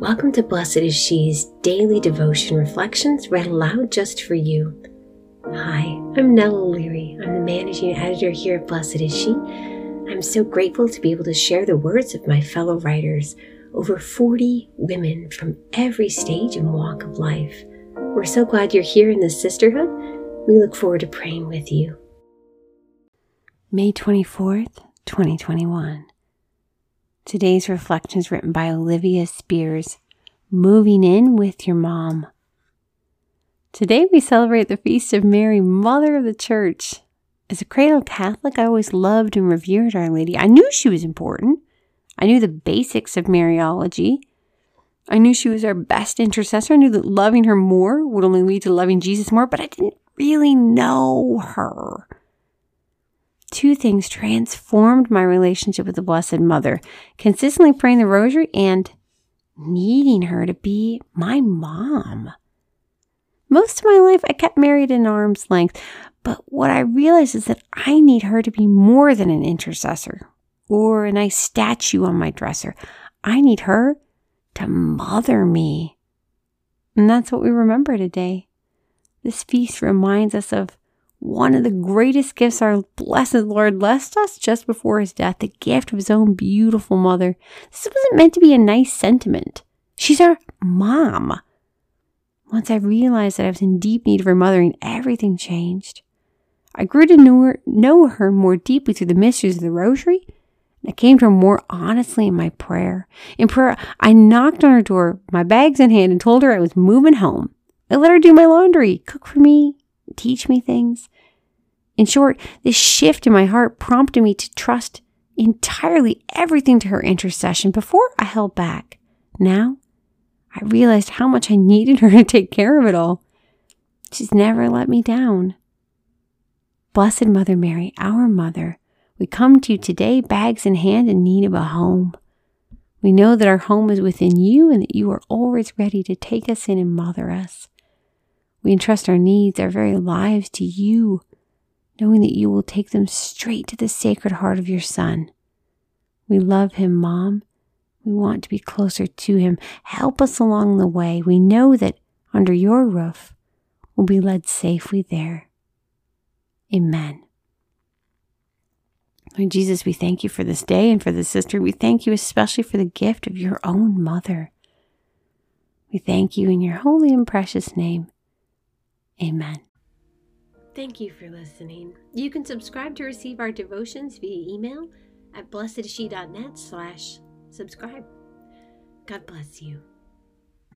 Welcome to Blessed is She's daily devotion reflections read aloud just for you. Hi, I'm Nell O'Leary. I'm the managing editor here at Blessed is She. I'm so grateful to be able to share the words of my fellow writers, over 40 women from every stage and walk of life. We're so glad you're here in this sisterhood. We look forward to praying with you. May 24th, 2021. Today's reflection is written by Olivia Spears. Moving in with your mom. Today we celebrate the feast of Mary, Mother of the Church. As a cradle Catholic, I always loved and revered Our Lady. I knew she was important. I knew the basics of Mariology. I knew she was our best intercessor. I knew that loving her more would only lead to loving Jesus more, but I didn't really know her two things transformed my relationship with the Blessed Mother consistently praying the rosary and needing her to be my mom. Most of my life, I kept Mary at arm's length, but what I realized is that I need her to be more than an intercessor or a nice statue on my dresser. I need her to mother me. And that's what we remember today. This feast reminds us of one of the greatest gifts our blessed Lord blessed us just before his death, the gift of his own beautiful mother. This wasn't meant to be a nice sentiment. She's our mom. Once I realized that I was in deep need of her mothering, everything changed. I grew to know her, know her more deeply through the mysteries of the rosary. I came to her more honestly in my prayer. In prayer, I knocked on her door, my bags in hand, and told her I was moving home. I let her do my laundry, cook for me, teach me things. In short, this shift in my heart prompted me to trust entirely everything to her intercession before I held back. Now, I realized how much I needed her to take care of it all. She's never let me down. Blessed Mother Mary, our mother, we come to you today, bags in hand, in need of a home. We know that our home is within you and that you are always ready to take us in and mother us. We entrust our needs, our very lives to you, knowing that you will take them straight to the sacred heart of your Son. We love him, Mom. We want to be closer to him. Help us along the way. We know that under your roof, we'll be led safely there. Amen. Lord Jesus, we thank you for this day and for this sister. We thank you especially for the gift of your own mother. We thank you in your holy and precious name. Amen. Thank you for listening. You can subscribe to receive our devotions via email at blessedisshe.net slash subscribe. God bless you.